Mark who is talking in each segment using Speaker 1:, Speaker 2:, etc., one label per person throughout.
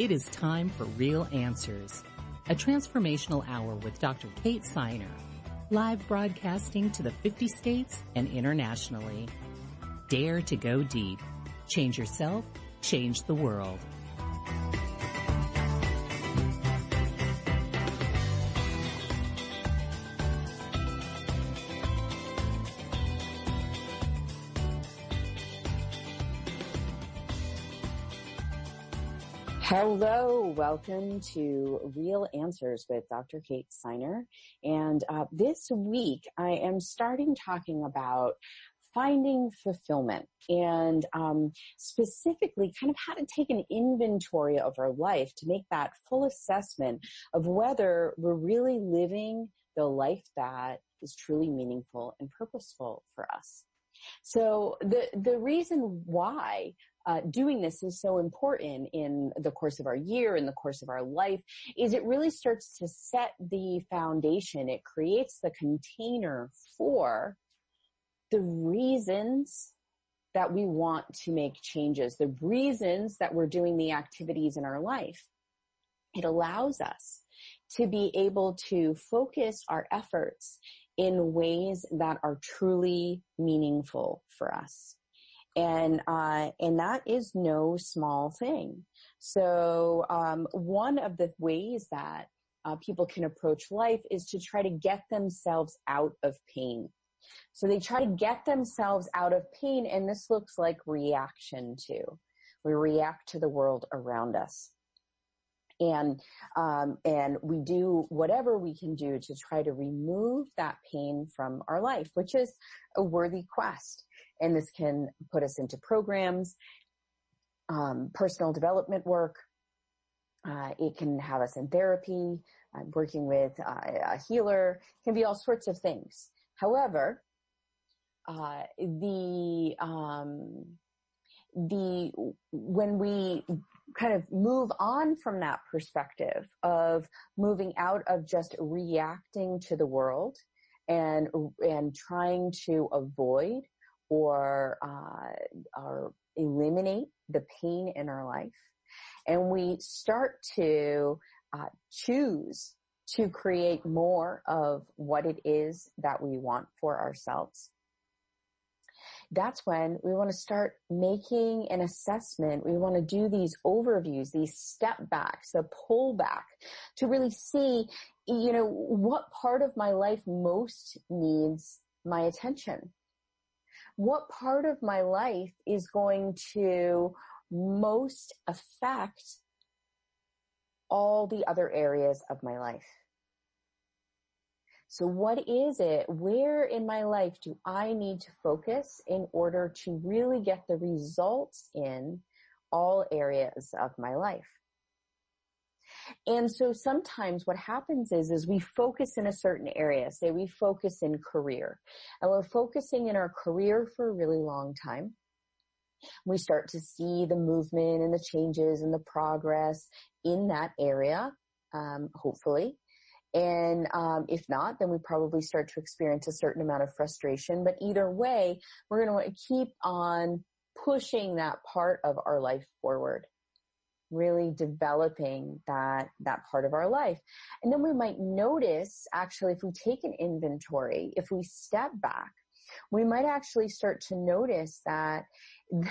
Speaker 1: It is time for Real Answers, a transformational hour with Dr. Kate Siner, live broadcasting to the 50 states and internationally. Dare to go deep. Change yourself, change the world.
Speaker 2: Hello, welcome to Real Answers with Dr. Kate Siner. And uh, this week I am starting talking about finding fulfillment and um, specifically kind of how to take an inventory of our life to make that full assessment of whether we're really living the life that is truly meaningful and purposeful for us. So the the reason why uh, doing this is so important in the course of our year, in the course of our life, is it really starts to set the foundation. It creates the container for the reasons that we want to make changes, the reasons that we're doing the activities in our life. It allows us to be able to focus our efforts in ways that are truly meaningful for us and uh, and that is no small thing. So um, one of the ways that uh, people can approach life is to try to get themselves out of pain. So they try to get themselves out of pain, and this looks like reaction to. We react to the world around us and um, and we do whatever we can do to try to remove that pain from our life, which is a worthy quest. And this can put us into programs, um, personal development work. Uh, it can have us in therapy, uh, working with uh, a healer. Can be all sorts of things. However, uh, the um, the when we kind of move on from that perspective of moving out of just reacting to the world and and trying to avoid or uh, or eliminate the pain in our life, and we start to uh, choose to create more of what it is that we want for ourselves that's when we want to start making an assessment. We want to do these overviews, these step backs, the pullback to really see, you know, what part of my life most needs my attention. What part of my life is going to most affect all the other areas of my life? So what is it? Where in my life do I need to focus in order to really get the results in all areas of my life? And so sometimes what happens is, is we focus in a certain area. Say we focus in career and we're focusing in our career for a really long time. We start to see the movement and the changes and the progress in that area, um, hopefully. And um, if not, then we probably start to experience a certain amount of frustration. But either way, we're going to to keep on pushing that part of our life forward, really developing that that part of our life. And then we might notice, actually, if we take an inventory, if we step back, we might actually start to notice that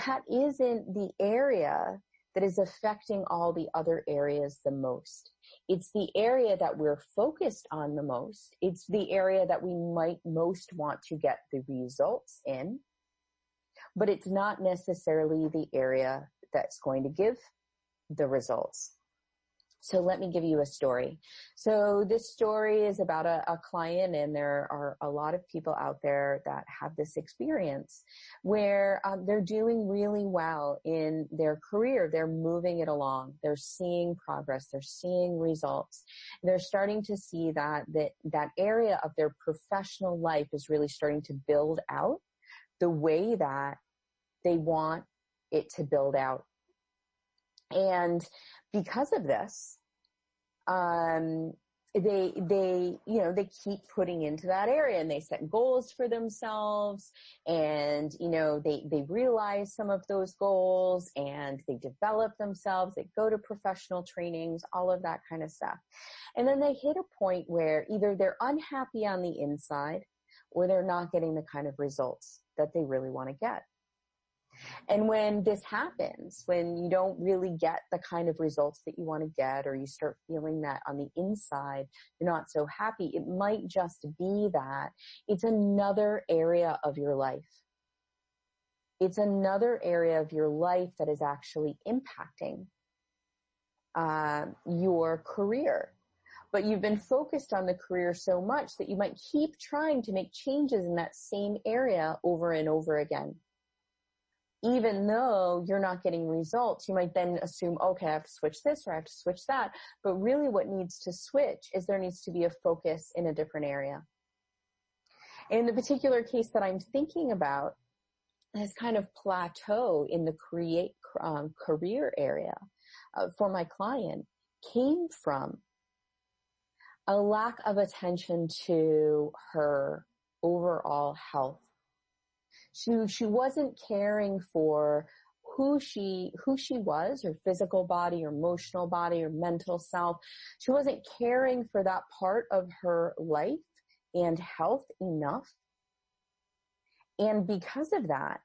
Speaker 2: that isn't the area that is affecting all the other areas the most. It's the area that we're focused on the most. It's the area that we might most want to get the results in, but it's not necessarily the area that's going to give the results. So let me give you a story. So this story is about a, a, client and there are a lot of people out there that have this experience where um, they're doing really well in their career. They're moving it along. They're seeing progress. They're seeing results. They're starting to see that, that, that area of their professional life is really starting to build out the way that they want it to build out. And because of this, um, they they you know they keep putting into that area and they set goals for themselves. And you know they they realize some of those goals and they develop themselves. They go to professional trainings all of that kind of stuff. And then they hit a point where either they're unhappy on the inside or they're not getting the kind of results that they really want to get and when this happens, when you don't really get the kind of results that you want to get, or you start feeling that on the inside, you're not so happy, it might just be that it's another area of your life. It's another area of your life that is actually impacting uh, your career but you've been focused on the career so much that you might keep trying to make changes in that same area over and over again even though you're not getting results, you might then assume, okay, I have to switch this or I have to switch that. But really what needs to switch is there needs to be a focus in a different area. In the particular case that I'm thinking about, this kind of plateau in the create um, career area uh, for my client came from a lack of attention to her overall health she, she wasn't caring for who she, who she was, her physical body, her emotional body, her mental self. She wasn't caring for that part of her life and health enough. And because of that,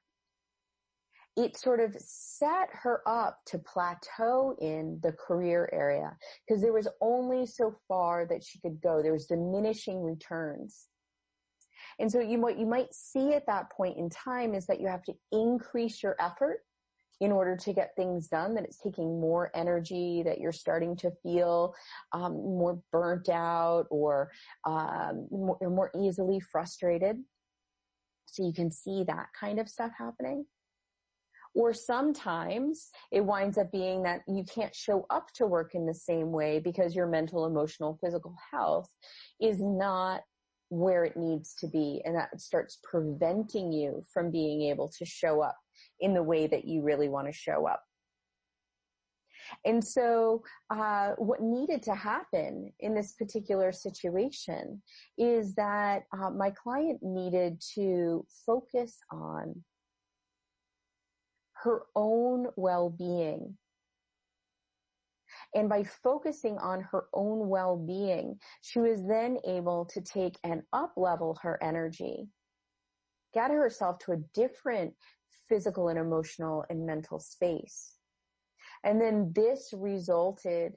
Speaker 2: it sort of set her up to plateau in the career area because there was only so far that she could go. There was diminishing returns. And so you, what you might see at that point in time is that you have to increase your effort in order to get things done, that it's taking more energy, that you're starting to feel um, more burnt out or um, more, more easily frustrated. So you can see that kind of stuff happening. Or sometimes it winds up being that you can't show up to work in the same way because your mental, emotional, physical health is not where it needs to be and that starts preventing you from being able to show up in the way that you really want to show up. And so, uh, what needed to happen in this particular situation is that uh, my client needed to focus on her own well-being and by focusing on her own well-being, she was then able to take and up level her energy, get herself to a different physical and emotional and mental space. And then this resulted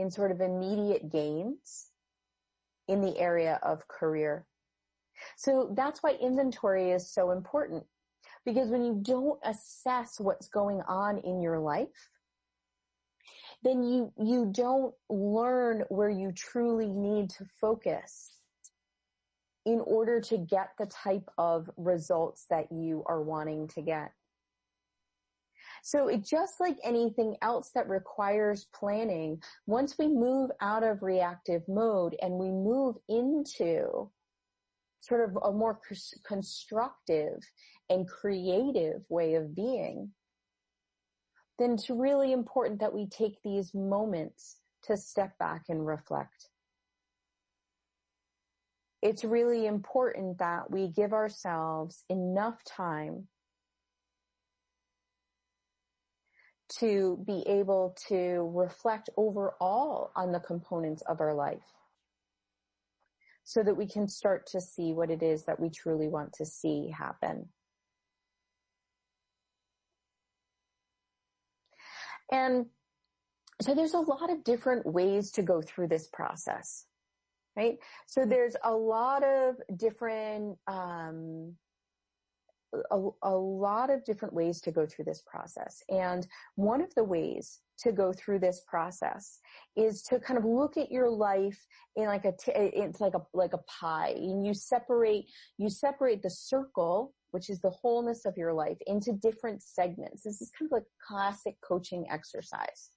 Speaker 2: in sort of immediate gains in the area of career. So that's why inventory is so important because when you don't assess what's going on in your life, then you, you don't learn where you truly need to focus in order to get the type of results that you are wanting to get. So it just like anything else that requires planning, once we move out of reactive mode and we move into sort of a more constructive and creative way of being, then it's really important that we take these moments to step back and reflect. It's really important that we give ourselves enough time to be able to reflect overall on the components of our life so that we can start to see what it is that we truly want to see happen. And so there's a lot of different ways to go through this process, right? So there's a lot of different, um, a, a lot of different ways to go through this process. And one of the ways to go through this process is to kind of look at your life in like a t- it's like a like a pie and you separate you separate the circle which is the wholeness of your life into different segments this is kind of like classic coaching exercise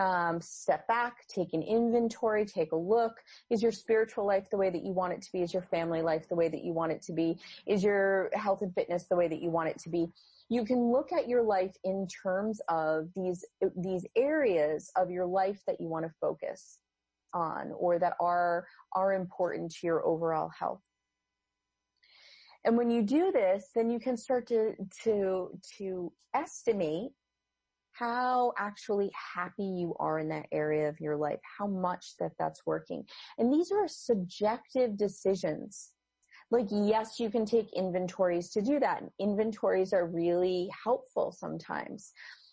Speaker 2: um, step back, take an inventory, take a look. Is your spiritual life the way that you want it to be? Is your family life the way that you want it to be? Is your health and fitness the way that you want it to be? You can look at your life in terms of these, these areas of your life that you want to focus on or that are, are important to your overall health. And when you do this, then you can start to, to, to estimate how actually happy you are in that area of your life, how much that that's working. And these are subjective decisions. Like, yes, you can take inventories to do that. Inventories are really helpful sometimes.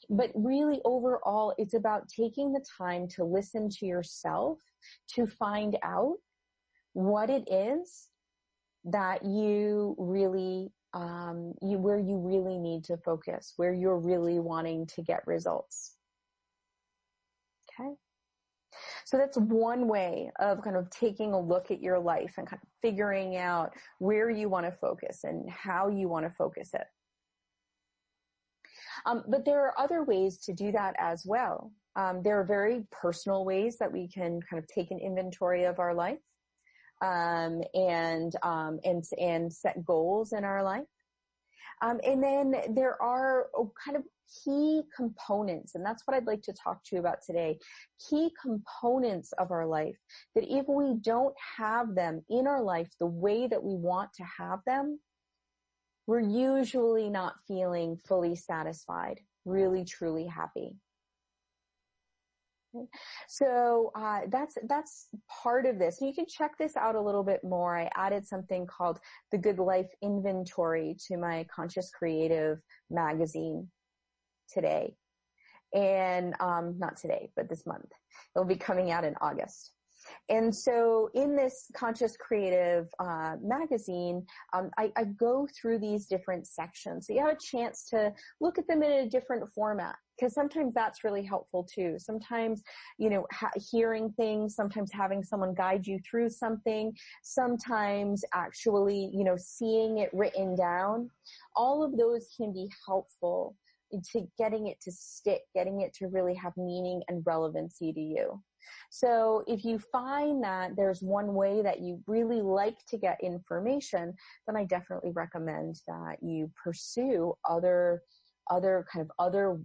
Speaker 2: But really overall, it's about taking the time to listen to yourself to find out what it is that you really um, you, where you really need to focus, where you're really wanting to get results. Okay. So that's one way of kind of taking a look at your life and kind of figuring out where you want to focus and how you want to focus it. Um, but there are other ways to do that as well. Um, there are very personal ways that we can kind of take an inventory of our life um, and um, and and set goals in our life. Um, and then there are oh, kind of key components, and that's what I'd like to talk to you about today. Key components of our life that if we don't have them in our life the way that we want to have them, we're usually not feeling fully satisfied, really truly happy. So uh, that's that's part of this. You can check this out a little bit more. I added something called the Good Life Inventory to my Conscious Creative magazine today, and um, not today, but this month. It'll be coming out in August. And so in this conscious creative uh, magazine, um, I, I, go through these different sections. So you have a chance to look at them in a different format because sometimes that's really helpful too. Sometimes, you know, ha- hearing things, sometimes having someone guide you through something, sometimes actually, you know, seeing it written down. All of those can be helpful to getting it to stick, getting it to really have meaning and relevancy to you. So if you find that there's one way that you really like to get information, then I definitely recommend that you pursue other other kind of other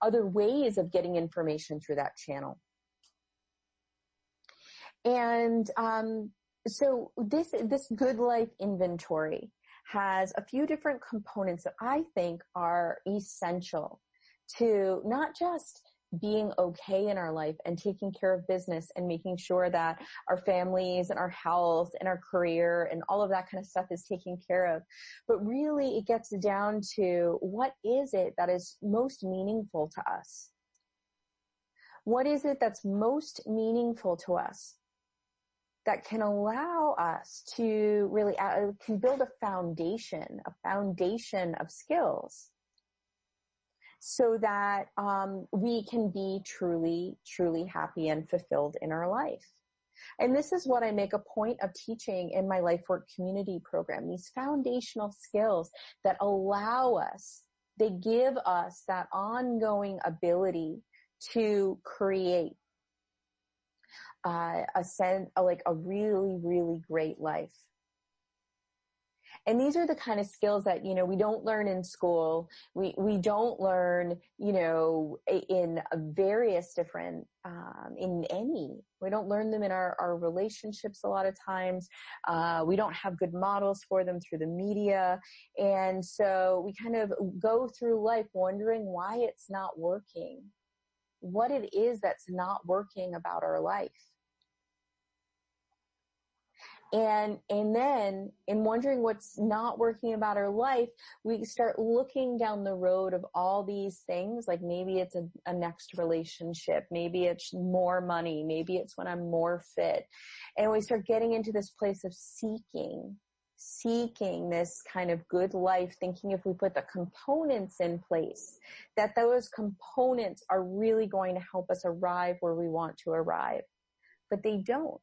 Speaker 2: other ways of getting information through that channel. And um, so this this good life inventory has a few different components that I think are essential to not just being okay in our life and taking care of business and making sure that our families and our health and our career and all of that kind of stuff is taken care of. But really it gets down to what is it that is most meaningful to us? What is it that's most meaningful to us? that can allow us to really uh, can build a foundation, a foundation of skills so that um, we can be truly, truly happy and fulfilled in our life. And this is what I make a point of teaching in my life work community program, these foundational skills that allow us, they give us that ongoing ability to create uh, a sense, like a really, really great life. And these are the kind of skills that, you know, we don't learn in school. We, we don't learn, you know, in various different, um, in any, we don't learn them in our, our relationships a lot of times. Uh, we don't have good models for them through the media. And so we kind of go through life wondering why it's not working, what it is that's not working about our life. And, and then in wondering what's not working about our life, we start looking down the road of all these things. Like maybe it's a, a next relationship. Maybe it's more money. Maybe it's when I'm more fit. And we start getting into this place of seeking, seeking this kind of good life, thinking if we put the components in place, that those components are really going to help us arrive where we want to arrive. But they don't.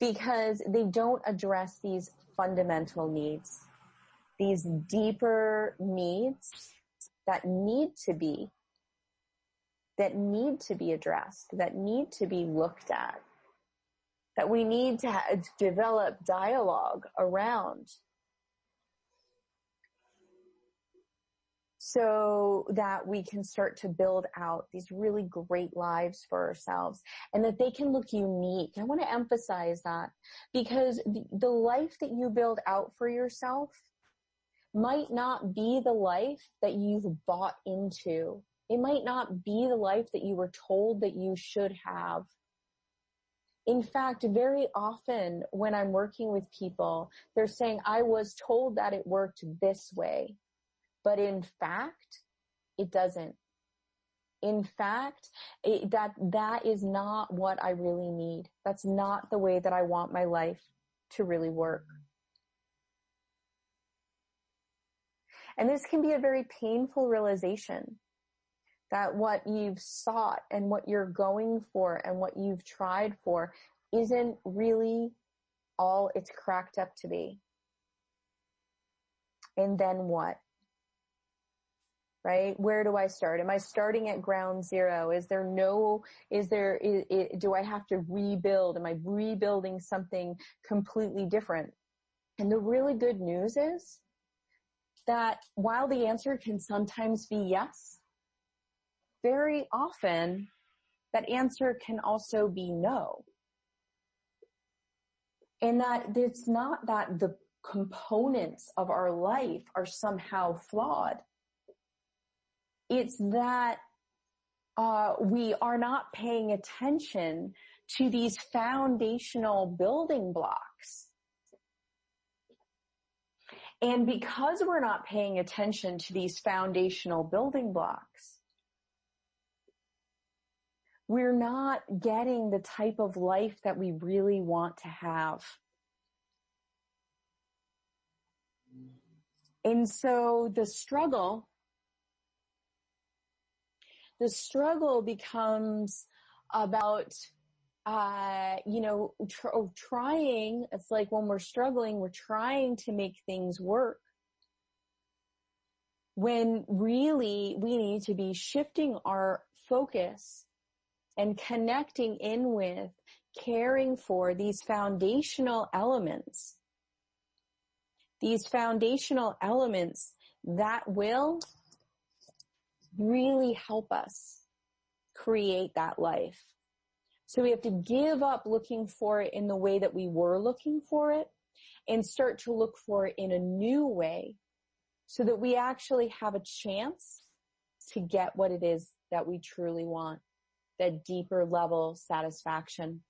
Speaker 2: Because they don't address these fundamental needs, these deeper needs that need to be, that need to be addressed, that need to be looked at that we need to develop dialogue around so that we can start to build out these really great lives for ourselves and that they can look unique. I want to emphasize that because the, life that you build out for yourself might not be the life that you've bought into. It might not be the life that you were told that you should have in fact, very often when I'm working with people, they're saying, I was told that it worked this way. But in fact, it doesn't. In fact, it, that, that is not what I really need. That's not the way that I want my life to really work. And this can be a very painful realization that what you've sought and what you're going for and what you've tried for isn't really all it's cracked up to be. And then what? Right? Where do I start? Am I starting at ground zero? Is there no, is there, is, do I have to rebuild? Am I rebuilding something completely different? And the really good news is that while the answer can sometimes be yes, very often that answer can also be no. And that it's not that the components of our life are somehow flawed. It's that uh, we are not paying attention to these foundational building blocks. And because we're not paying attention to these foundational building blocks, we're not getting the type of life that we really want to have. And so the struggle, the struggle becomes about, uh, you know, tr- trying, it's like when we're struggling, we're trying to make things work. When really we need to be shifting our focus and connecting in with, caring for these foundational elements. These foundational elements that will really help us create that life. So we have to give up looking for it in the way that we were looking for it and start to look for it in a new way so that we actually have a chance to get what it is that we truly want that deeper level satisfaction.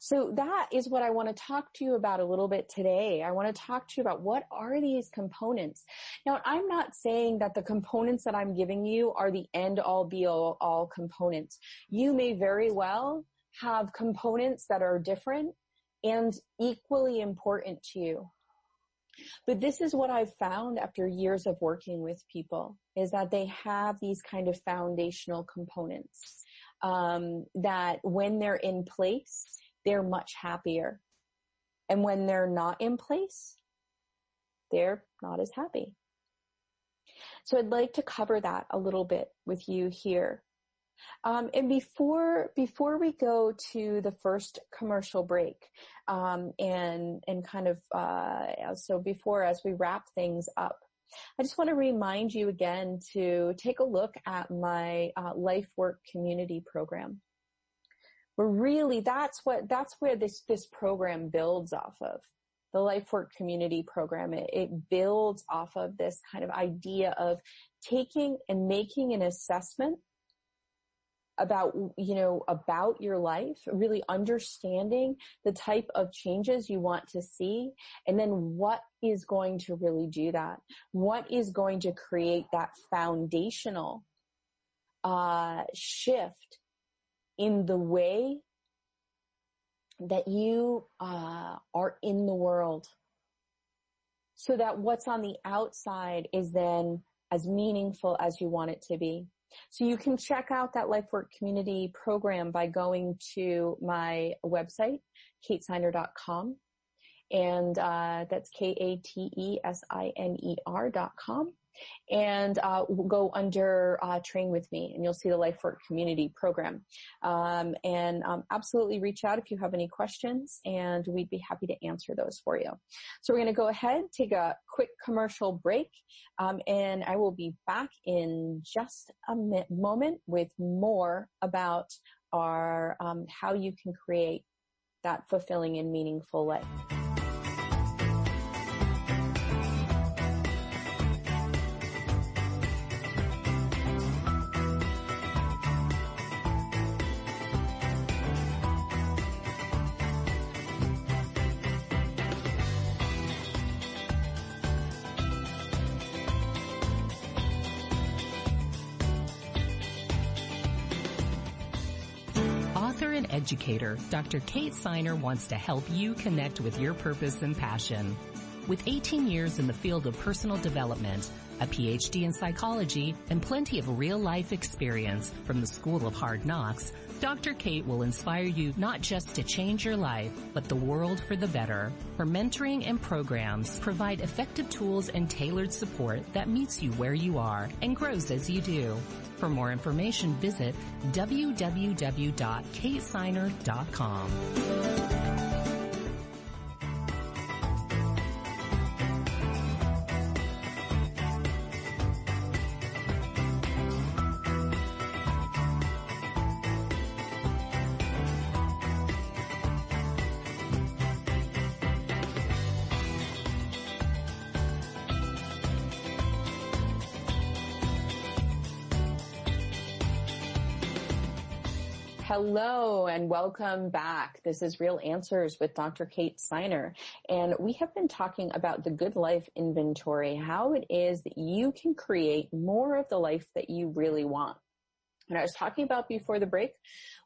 Speaker 2: So that is what I want to talk to you about a little bit today. I want to talk to you about what are these components. Now, I'm not saying that the components that I'm giving you are the end all be all, all components. You may very well have components that are different and equally important to you. But this is what I've found after years of working with people is that they have these kind of foundational components um, that when they're in place, they're much happier. And when they're not in place, they're not as happy. So I'd like to cover that a little bit with you here. Um, and before before we go to the first commercial break, um, and and kind of uh, so before as we wrap things up, I just want to remind you again to take a look at my uh, life work community program. We're really that's what that's where this this program builds off of the LifeWork community program it, it, builds off of this kind of idea of taking and making an assessment about, you know, about your life, really understanding the type of changes you want to see, and then what is going to really do that? What is going to create that foundational uh, shift in the way that you uh, are in the world so that what's on the outside is then as meaningful as you want it to be. So you can check out that LifeWork community program by going to my website, katesiner.com. And uh, that's K-A-T-E-S-I-N-E-R dot com and uh, go under uh, train with me and you'll see the LifeWork community program. Um, and um, absolutely reach out if you have any questions and we'd be happy to answer those for you. So we're going to go ahead take a quick commercial break um, and i will be back in just a moment with more about our um, how you can create that fulfilling and meaningful life
Speaker 1: educator, Dr. Kate Siner wants to help you connect with your purpose and passion. With 18 years in the field of personal development, a PhD in psychology, and plenty of real life experience from the School of Hard Knocks, Dr. Kate will inspire you not just to change your life, but the world for the better. Her mentoring and programs provide effective tools and tailored support that meets you where you are and grows as you do. For more information, visit www.katesiner.com.
Speaker 2: Hello and welcome back. This is Real Answers with Dr. Kate Siner. And we have been talking about the good life inventory, how it is that you can create more of the life that you really want. And I was talking about before the break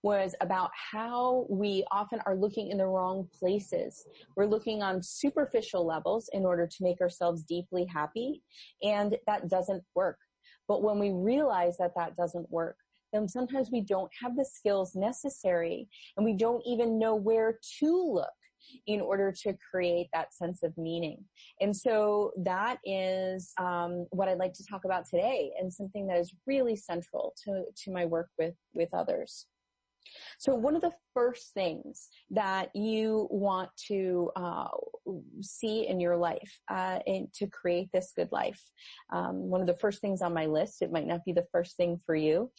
Speaker 2: was about how we often are looking in the wrong places. We're looking on superficial levels in order to make ourselves deeply happy. And that doesn't work. But when we realize that that doesn't work, then sometimes we don't have the skills necessary and we don't even know where to look in order to create that sense of meaning. And so that is um, what I'd like to talk about today and something that is really central to, to my work with, with others. So one of the first things that you want to uh, see in your life uh, and to create this good life, um, one of the first things on my list, it might not be the first thing for you,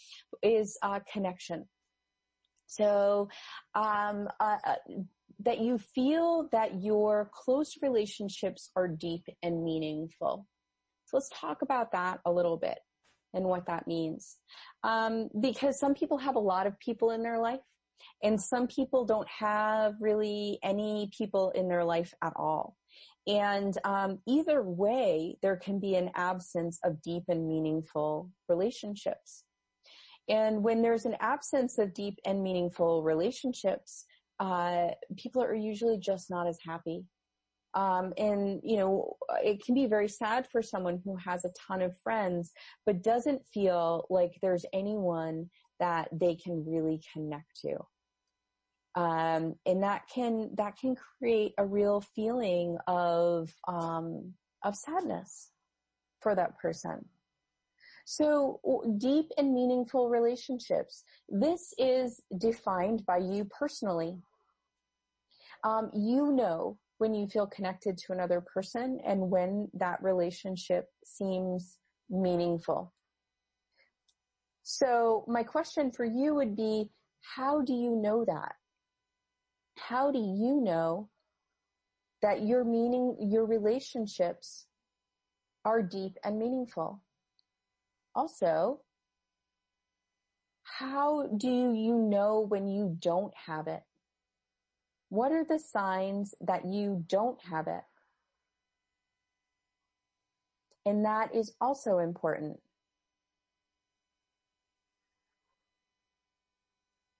Speaker 2: is uh, connection. So um, uh, uh, that you feel that your close relationships are deep and meaningful. So let's talk about that a little bit and what that means. Um, because some people have a lot of people in their life and some people don't have really any people in their life at all. And um, either way, there can be an absence of deep and meaningful relationships. And when there's an absence of deep and meaningful relationships, uh, people are usually just not as happy. Um, and you know, it can be very sad for someone who has a ton of friends, but doesn't feel like there's anyone that they can really connect to. Um, and that can that can create a real feeling of um, of sadness for that person. So deep and meaningful relationships. This is defined by you personally. Um, you know when you feel connected to another person and when that relationship seems meaningful. So my question for you would be, how do you know that? How do you know that your meaning, your relationships are deep and meaningful? Also, how do you know when you don't have it? What are the signs that you don't have it? And that is also important.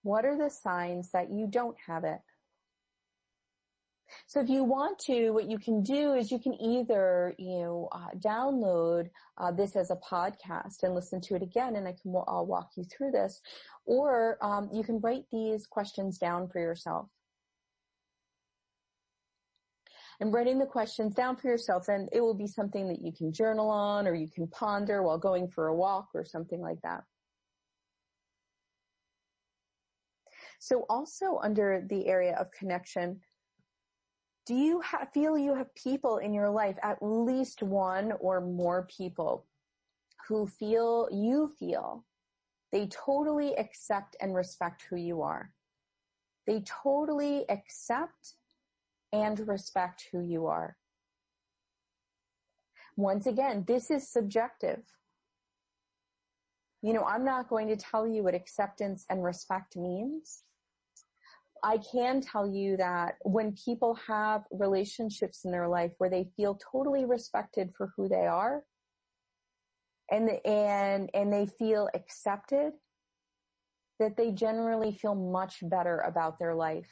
Speaker 2: What are the signs that you don't have it? So if you want to, what you can do is you can either, you know, uh, download uh, this as a podcast and listen to it again, and I can I'll walk you through this, or um, you can write these questions down for yourself. And writing the questions down for yourself, and it will be something that you can journal on, or you can ponder while going for a walk, or something like that. So also under the area of connection, do you ha- feel you have people in your life, at least one or more people who feel you feel they totally accept and respect who you are. They totally accept and respect who you are. Once again, this is subjective. You know, I'm not going to tell you what acceptance and respect means. I can tell you that when people have relationships in their life where they feel totally respected for who they are and, and, and they feel accepted, that they generally feel much better about their life.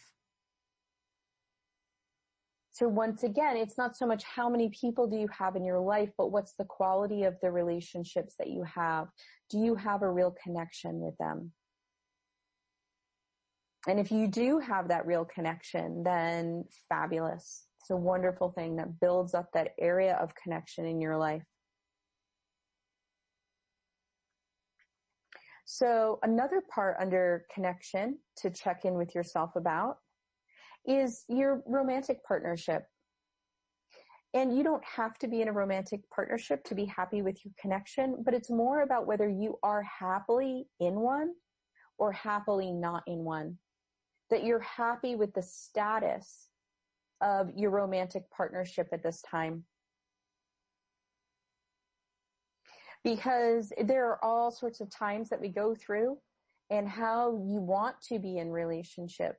Speaker 2: So once again, it's not so much how many people do you have in your life, but what's the quality of the relationships that you have? Do you have a real connection with them? And if you do have that real connection, then fabulous. It's a wonderful thing that builds up that area of connection in your life. So another part under connection to check in with yourself about is your romantic partnership. And you don't have to be in a romantic partnership to be happy with your connection, but it's more about whether you are happily in one or happily not in one that you're happy with the status of your romantic partnership at this time. Because there are all sorts of times that we go through and how you want to be in relationship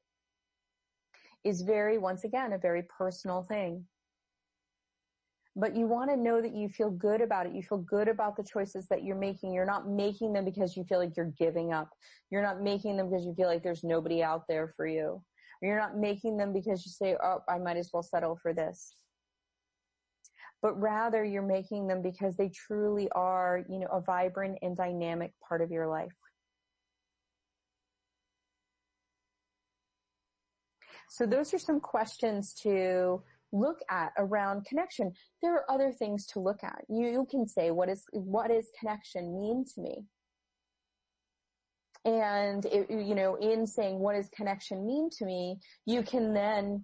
Speaker 2: is very, once again, a very personal thing but you want to know that you feel good about it. You feel good about the choices that you're making. You're not making them because you feel like you're giving up. You're not making them because you feel like there's nobody out there for you. You're not making them because you say, oh, I might as well settle for this. But rather you're making them because they truly are, you know, a vibrant and dynamic part of your life. So those are some questions to look at around connection. There are other things to look at. You, you can say, what is, what does connection mean to me? And it, you know, in saying what does connection mean to me, you can then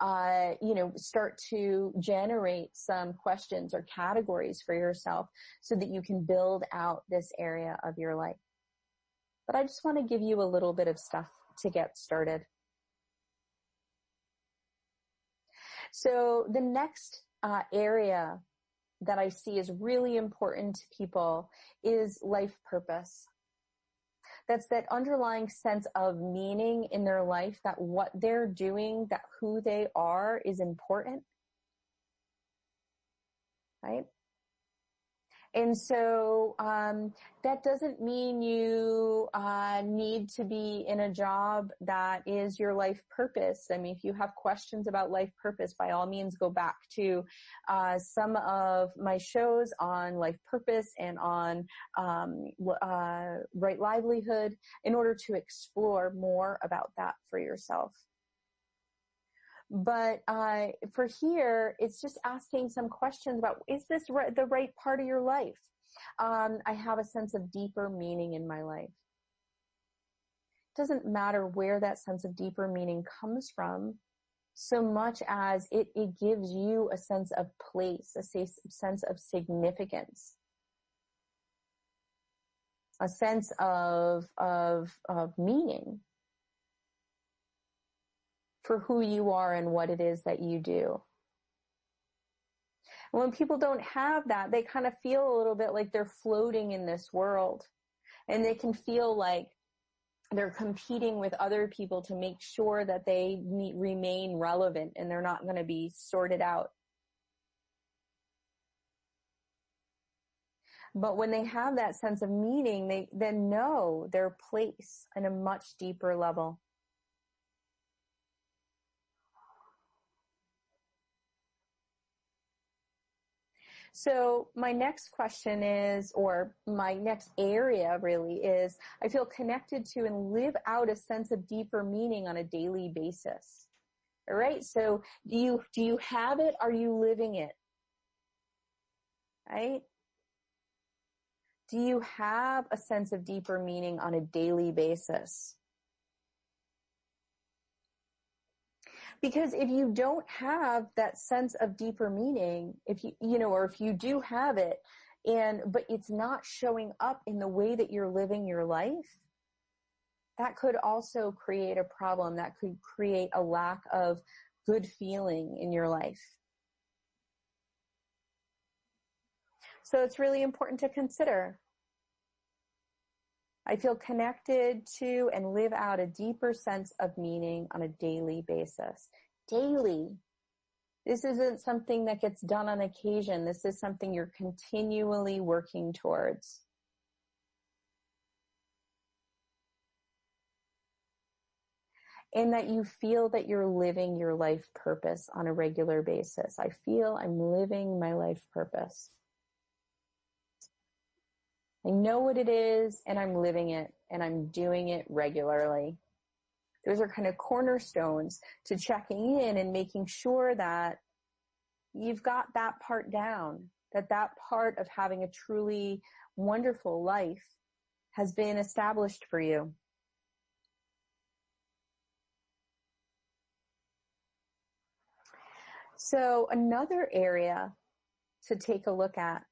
Speaker 2: uh, you know, start to generate some questions or categories for yourself so that you can build out this area of your life. But I just want to give you a little bit of stuff to get started. So the next uh, area that I see is really important to people is life purpose. That's that underlying sense of meaning in their life that what they're doing, that who they are is important. Right? And so um, that doesn't mean you uh, need to be in a job that is your life purpose. I mean, if you have questions about life purpose, by all means, go back to uh, some of my shows on life purpose and on um, uh, right livelihood in order to explore more about that for yourself. But uh, for here, it's just asking some questions about is this right, the right part of your life? Um, I have a sense of deeper meaning in my life. It doesn't matter where that sense of deeper meaning comes from, so much as it, it gives you a sense of place, a sense of significance, a sense of, of, of meaning for who you are and what it is that you do. When people don't have that, they kind of feel a little bit like they're floating in this world and they can feel like they're competing with other people to make sure that they meet, remain relevant and they're not going to be sorted out. But when they have that sense of meaning, they then know their place in a much deeper level. So my next question is, or my next area really is, I feel connected to and live out a sense of deeper meaning on a daily basis. All right. So do you, do you have it? Are you living it? Right? Do you have a sense of deeper meaning on a daily basis? Because if you don't have that sense of deeper meaning, if you, you know, or if you do have it and, but it's not showing up in the way that you're living your life, that could also create a problem. That could create a lack of good feeling in your life. So it's really important to consider I feel connected to and live out a deeper sense of meaning on a daily basis. Daily. This isn't something that gets done on occasion. This is something you're continually working towards. and that you feel that you're living your life purpose on a regular basis. I feel I'm living my life purpose. I know what it is and I'm living it and I'm doing it regularly. Those are kind of cornerstones to checking in and making sure that you've got that part down, that that part of having a truly wonderful life has been established for you. So another area to take a look at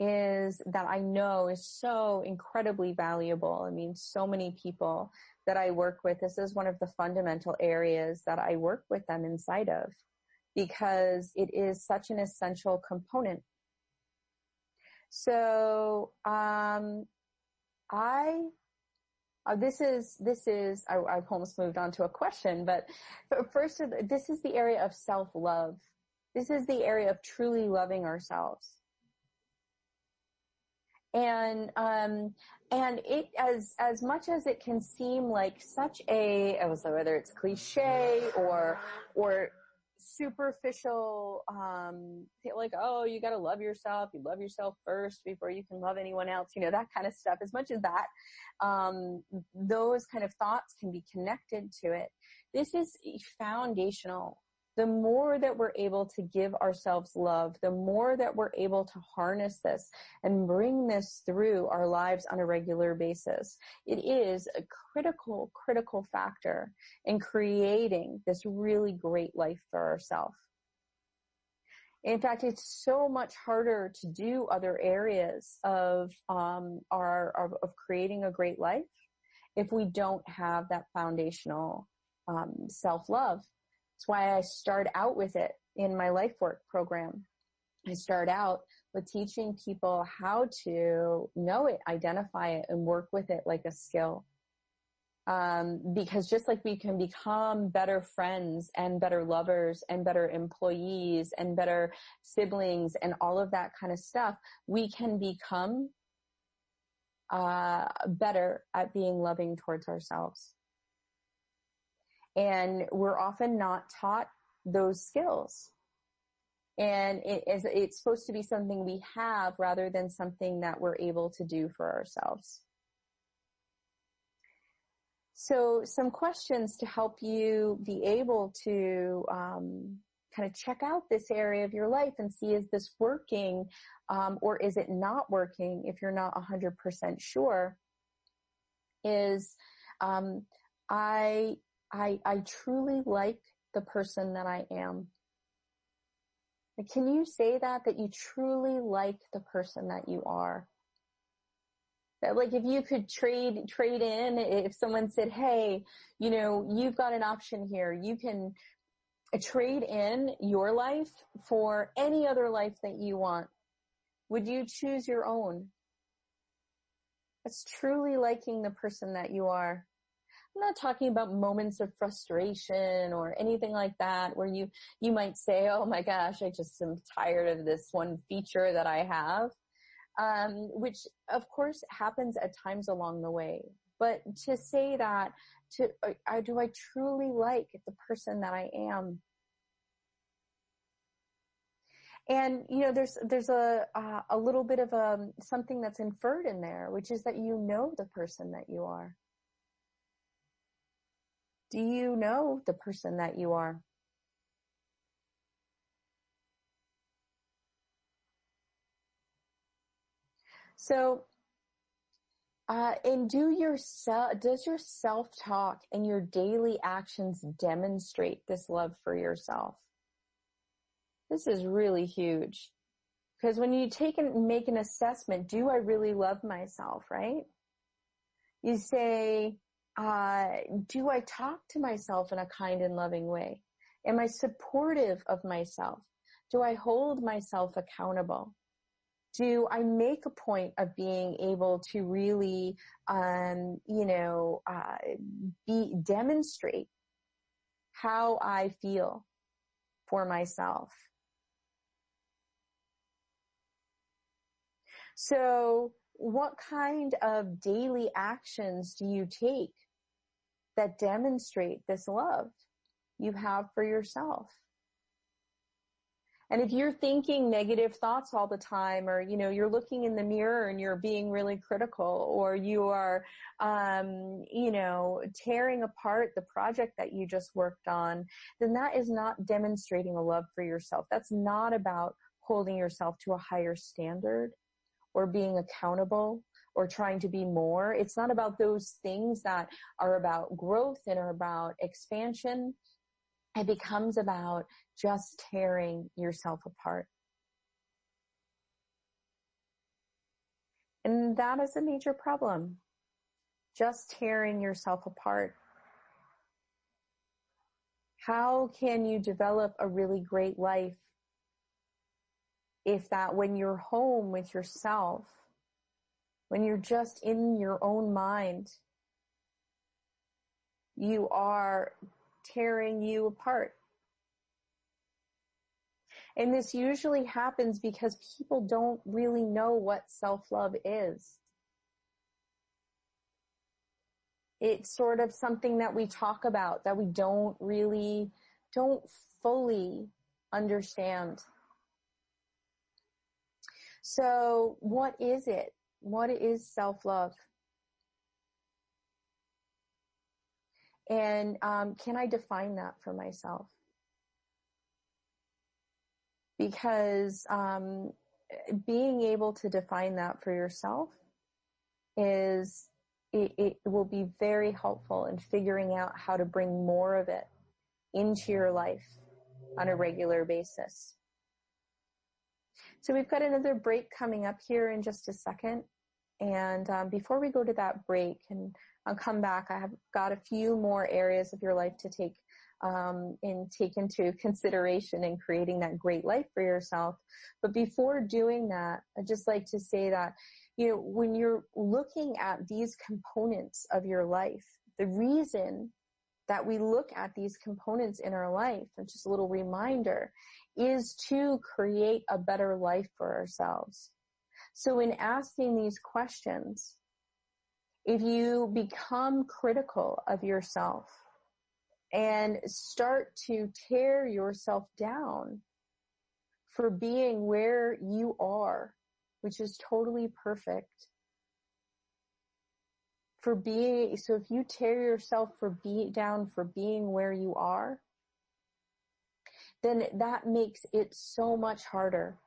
Speaker 2: is that I know is so incredibly valuable. I mean, so many people that I work with, this is one of the fundamental areas that I work with them inside of because it is such an essential component. So, um, I, uh, this is, this is, I, I've almost moved on to a question, but first, this is the area of self-love. This is the area of truly loving ourselves and um, and it as as much as it can seem like such a whether it's cliche or or superficial um like oh you got to love yourself you love yourself first before you can love anyone else you know that kind of stuff. As much as that um those kind of thoughts can be connected to it. This is foundational the more that we're able to give ourselves love, the more that we're able to harness this and bring this through our lives on a regular basis. It is a critical, critical factor in creating this really great life for ourselves. In fact, it's so much harder to do other areas of um, our, our, of creating a great life if we don't have that foundational um, self love that's why I start out with it in my life work program. I start out with teaching people how to know it, identify it, and work with it like a skill. Um, because just like we can become better friends and better lovers and better employees and better siblings and all of that kind of stuff, we can become uh, better at being loving towards ourselves. And we're often not taught those skills. And it is, it's supposed to be something we have rather than something that we're able to do for ourselves. So some questions to help you be able to um, kind of check out this area of your life and see is this working um, or is it not working if you're not 100% sure is um, I I, I truly like the person that I am. Can you say that, that you truly like the person that you are? That like if you could trade, trade in, if someone said, hey, you know, you've got an option here, you can trade in your life for any other life that you want. Would you choose your own? That's truly liking the person that you are. I'm not talking about moments of frustration or anything like that where you, you might say, oh my gosh, I just am tired of this one feature that I have. Um, which of course happens at times along the way. But to say that, to, I, do I truly like the person that I am? And you know, there's there's a uh, a little bit of a um, something that's inferred in there, which is that you know the person that you are. Do you know the person that you are? So, uh, and do your self, does your self-talk and your daily actions demonstrate this love for yourself? This is really huge. Because when you take and make an assessment, do I really love myself, right? You say, uh, do I talk to myself in a kind and loving way? Am I supportive of myself? Do I hold myself accountable? do I make a point of being able to really, um, you know, uh, be demonstrate how I feel for myself? So, what kind of daily actions do you take that demonstrate this love you have for yourself? And if you're thinking negative thoughts all the time, or, you know, you're looking in the mirror and you're being really critical, or you are, um, you know, tearing apart the project that you just worked on, then that is not demonstrating a love for yourself. That's not about holding yourself to a higher standard or being accountable or trying to be more. It's not about those things that are about growth and are about expansion. It becomes about just tearing yourself apart. And that is a major problem. Just tearing yourself apart. How can you develop a really great life if that when you're home with yourself, when you're just in your own mind, you are tearing you apart? And this usually happens because people don't really know what self-love is. It's sort of something that we talk about that we don't really, don't fully understand. So what is it? What is self-love? And um, can I define that for myself? because um, being able to define that for yourself is it, it, will be very helpful in figuring out how to bring more of it into your life on a regular basis. So we've got another break coming up here in just a second. And um, before we go to that break and I'll come back, I have got a few more areas of your life to take um, and take into consideration in creating that great life for yourself. But before doing that, I'd just like to say that, you know, when you're looking at these components of your life, the reason that we look at these components in our life, and just a little reminder, is to create a better life for ourselves. So in asking these questions, if you become critical of yourself, and start to tear yourself down for being where you are, which is totally perfect. For being, so if you tear yourself for be down for being where you are, then that makes it so much harder.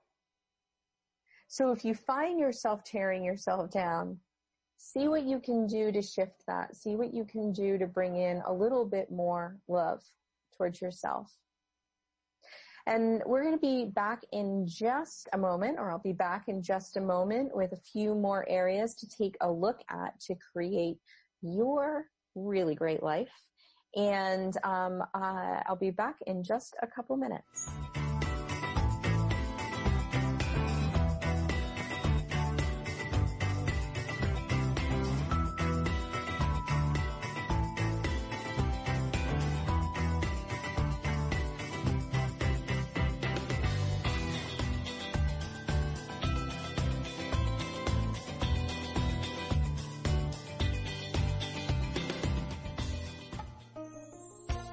Speaker 2: So if you find yourself tearing yourself down, see what you can do to shift that. See what you can do to bring in a little bit more love towards yourself. And we're going to be back in just a moment, or I'll be back in just a moment with a few more areas to take a look at to create your really great life. And um, uh, I'll be back in just a couple minutes.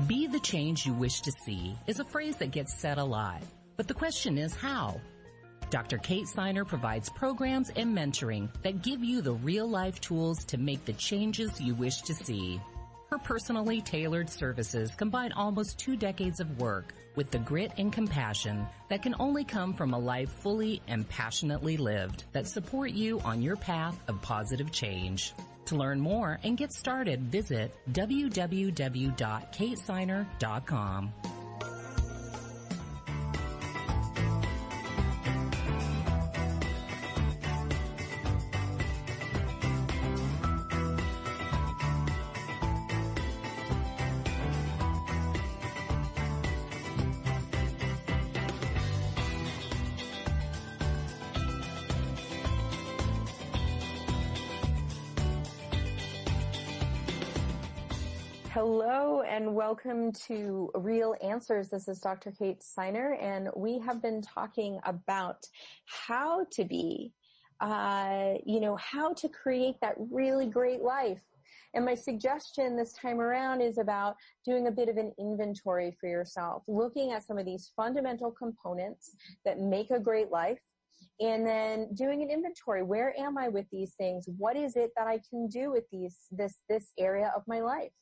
Speaker 1: Be the change you wish to see is a phrase that gets said a lot. But the question is how? Dr. Kate Siner provides programs and mentoring that give you the real life tools to make the changes you wish to see. Her personally tailored services combine almost two decades of work with the grit and compassion that can only come from a life fully and passionately lived that support you on your path of positive change. To learn more and get started, visit www.katesiner.com.
Speaker 2: welcome to Real Answers. This is Dr. Kate Siner, and we have been talking about how to be, uh, you know, how to create that really great life. And my suggestion this time around is about doing a bit of an inventory for yourself, looking at some of these fundamental components that make a great life and then doing an inventory. Where am I with these things? What is it that I can do with these, this, this area of my life?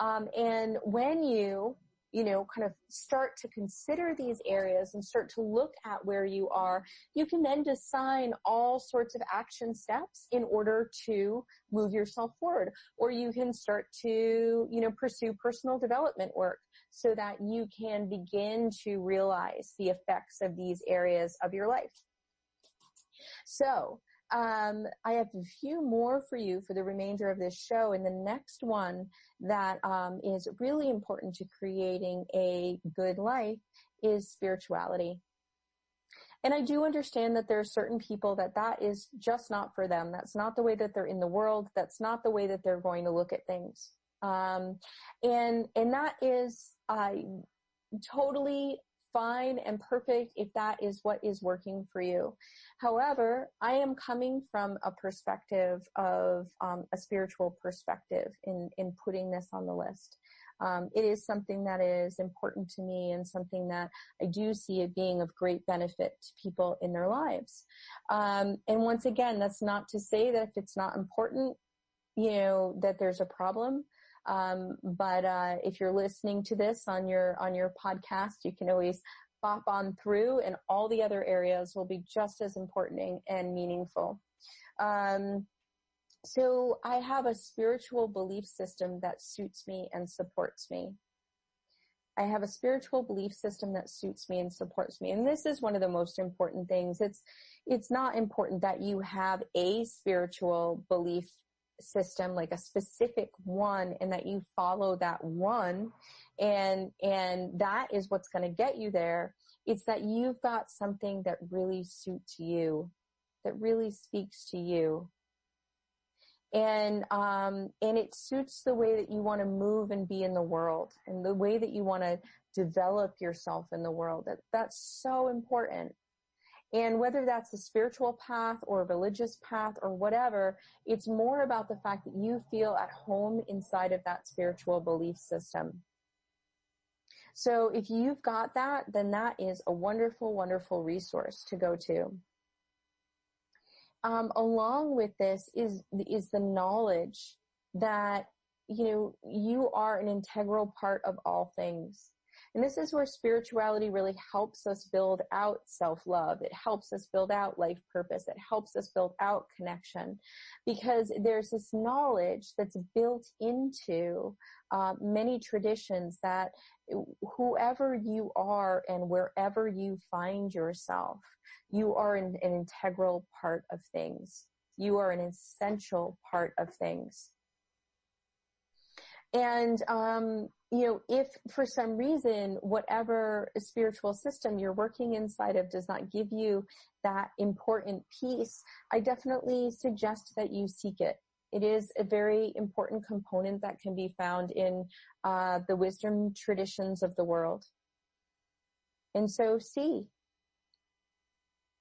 Speaker 2: Um, and when you, you know, kind of start to consider these areas and start to look at where you are, you can then design all sorts of action steps in order to move yourself forward. Or you can start to, you know, pursue personal development work so that you can begin to realize the effects of these areas of your life. So, um, I have a few more for you for the remainder of this show. And the next one that um, is really important to creating a good life is spirituality. And I do understand that there are certain people that that is just not for them. That's not the way that they're in the world. That's not the way that they're going to look at things. Um, and and that is uh, totally fine and perfect if that is what is working for you. However, I am coming from a perspective of um, a spiritual perspective in in putting this on the list. Um, it is something that is important to me and something that I do see it being of great benefit to people in their lives. Um, and once again, that's not to say that if it's not important, you know, that there's a problem. Um, but uh, if you're listening to this on your on your podcast, you can always bop on through, and all the other areas will be just as important and meaningful. Um, so I have a spiritual belief system that suits me and supports me. I have a spiritual belief system that suits me and supports me. And this is one of the most important things. It's, it's not important that you have a spiritual belief system, like a specific one, and that you follow that one. And, and that is what's going to get you there. It's that you've got something that really suits you, that really speaks to you. And, um, and it suits the way that you want to move and be in the world and the way that you want to develop yourself in the world. That, that's so important. And whether that's a spiritual path or a religious path or whatever, it's more about the fact that you feel at home inside of that spiritual belief system. So if you've got that, then that is a wonderful, wonderful resource to go to. Um, along with this is is the knowledge that you know you are an integral part of all things and this is where spirituality really helps us build out self-love. It helps us build out life purpose. It helps us build out connection because there's this knowledge that's built into uh, many traditions that whoever you are and wherever you find yourself, you are an, an integral part of things. You are an essential part of things. And um, you know, if for some reason whatever spiritual system you're working inside of does not give you that important piece, I definitely suggest that you seek it. It is a very important component that can be found in uh, the wisdom traditions of the world. And so see,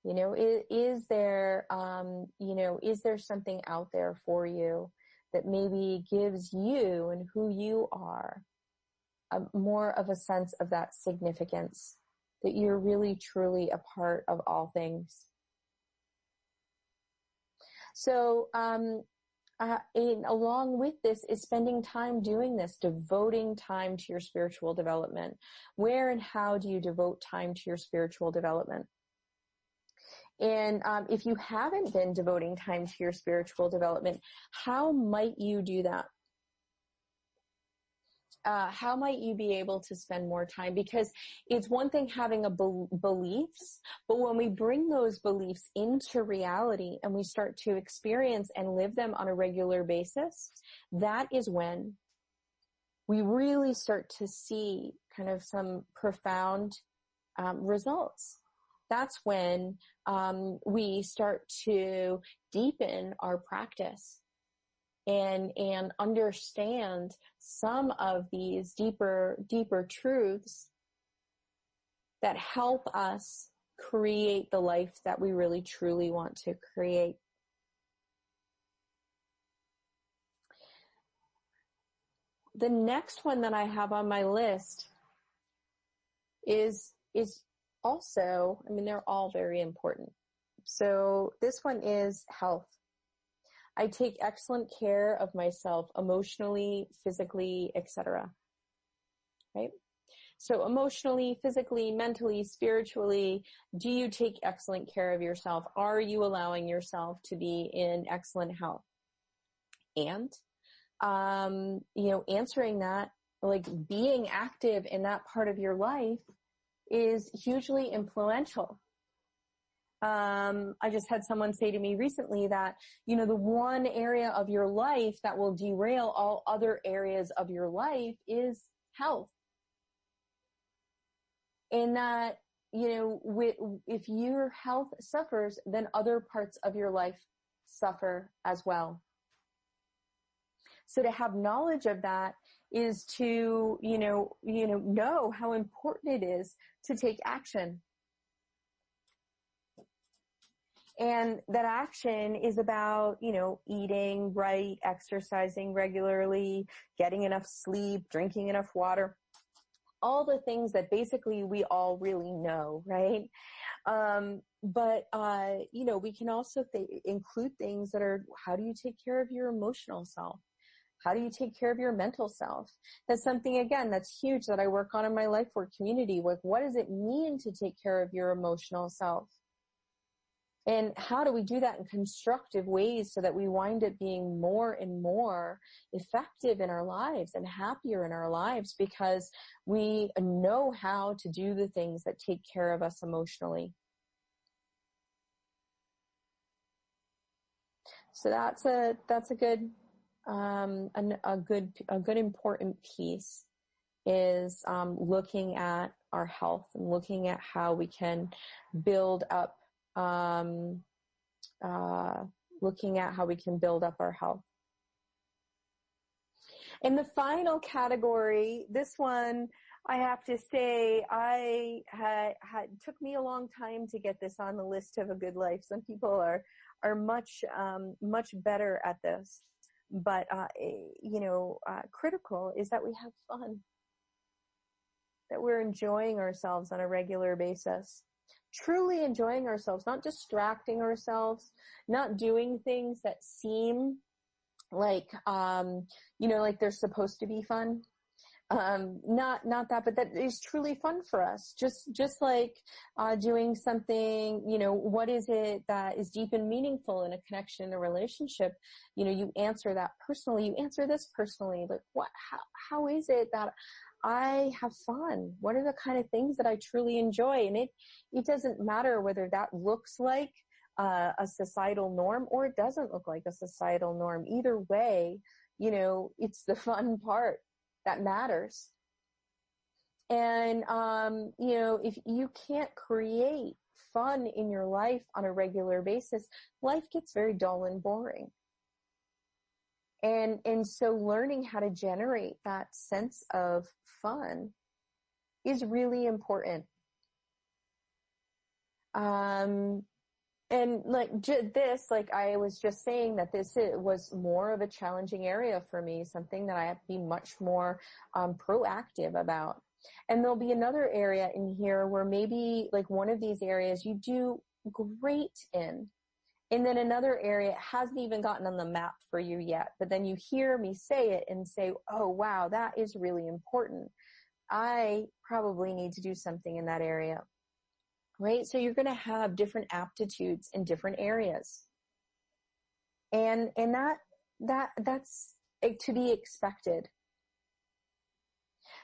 Speaker 2: you know, is, there, um, you know, is there something out there for you that maybe gives you and who you are a, more of a sense of that significance that you're really truly a part of all things. So, um, uh, along with this is spending time doing this, devoting time to your spiritual development. Where and how do you devote time to your spiritual development? And um, if you haven't been devoting time to your spiritual development, how might you do that? Uh, how might you be able to spend more time? Because it's one thing having a be- beliefs, but when we bring those beliefs into reality and we start to experience and live them on a regular basis, that is when we really start to see kind of some profound um, results that's when um, we start to deepen our practice and and understand some of these deeper deeper truths that help us create the life that we really truly want to create. The next one that I have on my list is is also, I mean, they're all very important. So this one is health. I take excellent care of myself emotionally, physically, etc. Right? So emotionally, physically, mentally, spiritually, do you take excellent care of yourself? Are you allowing yourself to be in excellent health? And, um, you know, answering that, like being active in that part of your life is hugely influential. Um, I just had someone say to me recently that, you know, the one area of your life that will derail all other areas of your life is health. And that, you know, if your health suffers, then other parts of your life suffer as well. So to have knowledge of that is to, you know, you know, know how important it is to take action. And that action is about, you know, eating right, exercising regularly, getting enough sleep, drinking enough water, all the things that basically we all really know, right? Um, but, uh, you know, we can also th- include things that are, how do you take care of your emotional self? How do you take care of your mental self? That's something again that's huge that I work on in my life work community. Like what does it mean to take care of your emotional self? And how do we do that in constructive ways so that we wind up being more and more effective in our lives and happier in our lives because we know how to do the things that take care of us emotionally. So that's a, that's a good um, an, a good a good important piece is um, looking at our health and looking at how we can build up um, uh, looking at how we can build up our health. In the final category, this one I have to say I had, had took me a long time to get this on the list of a good life. Some people are are much um, much better at this but uh, you know, uh, critical is that we have fun, that we're enjoying ourselves on a regular basis, truly enjoying ourselves, not distracting ourselves, not doing things that seem like um, you know, like they're supposed to be fun um, not not that, but that is truly fun for us. Just just like uh, doing something, you know, what is it that is deep and meaningful in a connection, in a relationship? You know, you answer that personally. You answer this personally. Like, what? How how is it that I have fun? What are the kind of things that I truly enjoy? And it it doesn't matter whether that looks like uh, a societal norm or it doesn't look like a societal norm. Either way, you know, it's the fun part that matters. And, um, you know, if you can't create fun in your life on a regular basis, life gets very dull and boring. And, and so learning how to generate that sense of fun is really important. Um, and like j- this like i was just saying that this was more of a challenging area for me something that i have to be much more um, proactive about And there'll be another area in here where maybe like one of these areas you do great in. And then another area hasn't even gotten on the map for you yet, but then you hear me say it and say, oh wow, that is really important. I probably need to do something in that area. Right? So you're going to have different aptitudes in different areas. And, and that, that, that's eh, to be expected.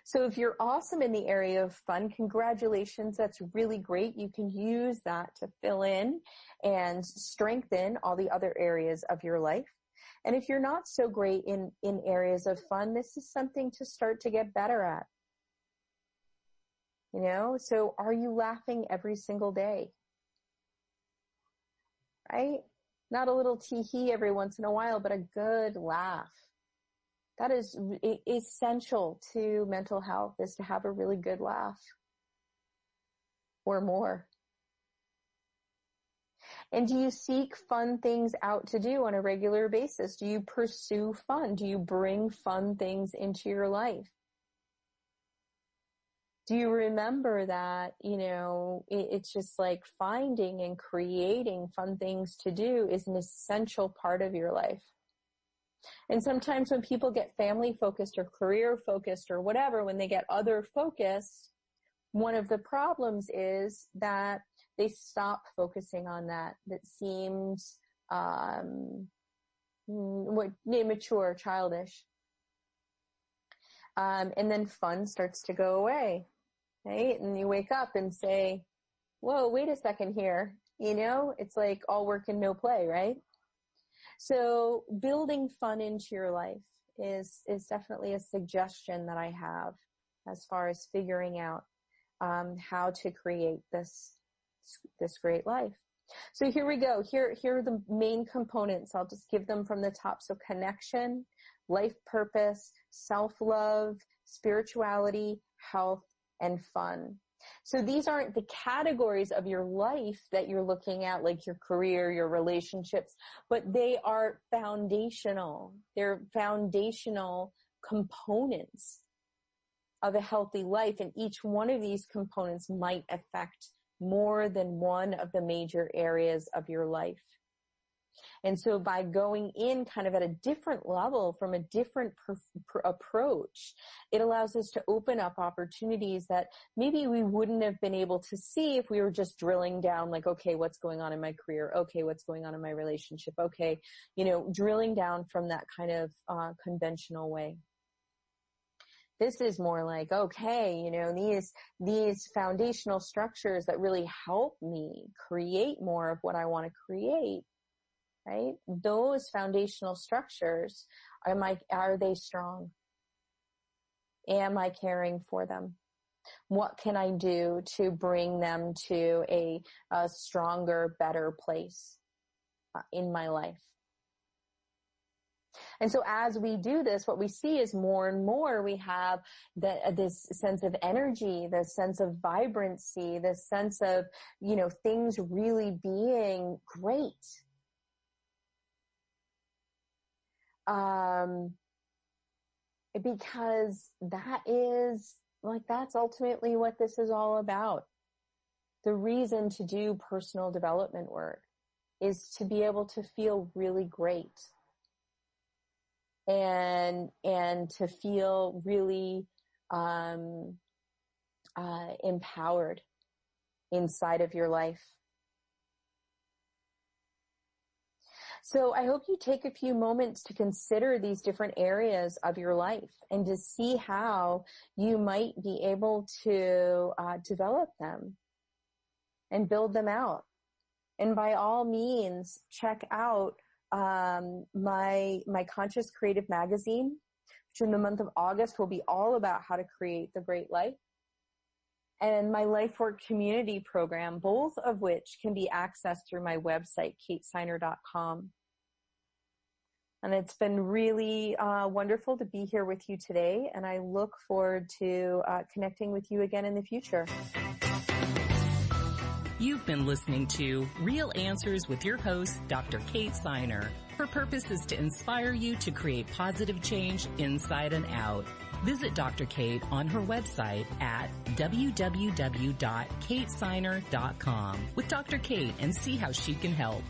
Speaker 2: So if you're awesome in the area of fun, congratulations. That's really great. You can use that to fill in and strengthen all the other areas of your life. And if you're not so great in, in areas of fun, this is something to start to get better at. You know, so are you laughing every single day? Right? Not a little tee hee every once in a while, but a good laugh. That is essential to mental health is to have a really good laugh or more. And do you seek fun things out to do on a regular basis? Do you pursue fun? Do you bring fun things into your life? Do you remember that, you know, it, it's just like finding and creating fun things to do is an essential part of your life. And sometimes when people get family focused or career focused or whatever, when they get other focused, one of the problems is that they stop focusing on that. That seems um, what immature, childish, um, and then fun starts to go away, right? And you wake up and say, "Whoa, wait a second here." You know, it's like all work and no play, right? So building fun into your life is, is definitely a suggestion that I have as far as figuring out um, how to create this this great life. So here we go. Here here are the main components. I'll just give them from the top. So connection, life purpose, self love, spirituality, health, and fun. So these aren't the categories of your life that you're looking at, like your career, your relationships, but they are foundational. They're foundational components of a healthy life. And each one of these components might affect more than one of the major areas of your life. And so by going in kind of at a different level from a different approach, it allows us to open up opportunities that maybe we wouldn't have been able to see if we were just drilling down like, okay, what's going on in my career? Okay, what's going on in my relationship? Okay, you know, drilling down from that kind of uh, conventional way this is more like okay you know these these foundational structures that really help me create more of what i want to create right? Those foundational structures, am I, are they strong? Am I caring for them? What can I do to bring them to a, a stronger, better place uh, in my life? And so as we do this, what we see is more and more we have the, this sense of energy, this sense of vibrancy, this sense of, you know, things really being great um, because that is like that's ultimately what this is all about. The reason to do personal development work is to be able to feel really great and and to feel really um, uh, empowered inside of your life So I hope you take a few moments to consider these different areas of your life and to see how you might be able to uh, develop them and build them out. And by all means, check out um, my my Conscious Creative magazine, which in the month of August will be all about how to create the great life and my LifeWork community program, both of which can be accessed through my website, katesiner.com. And it's been really uh, wonderful to be here with you today, and I look forward to uh, connecting with you again in the future.
Speaker 1: You've been listening to Real Answers with your host, Dr. Kate Siner. Her purpose is to inspire you to create positive change inside and out. Visit Dr. Kate on her website at www.katesiner.com with Dr. Kate and see how she can help.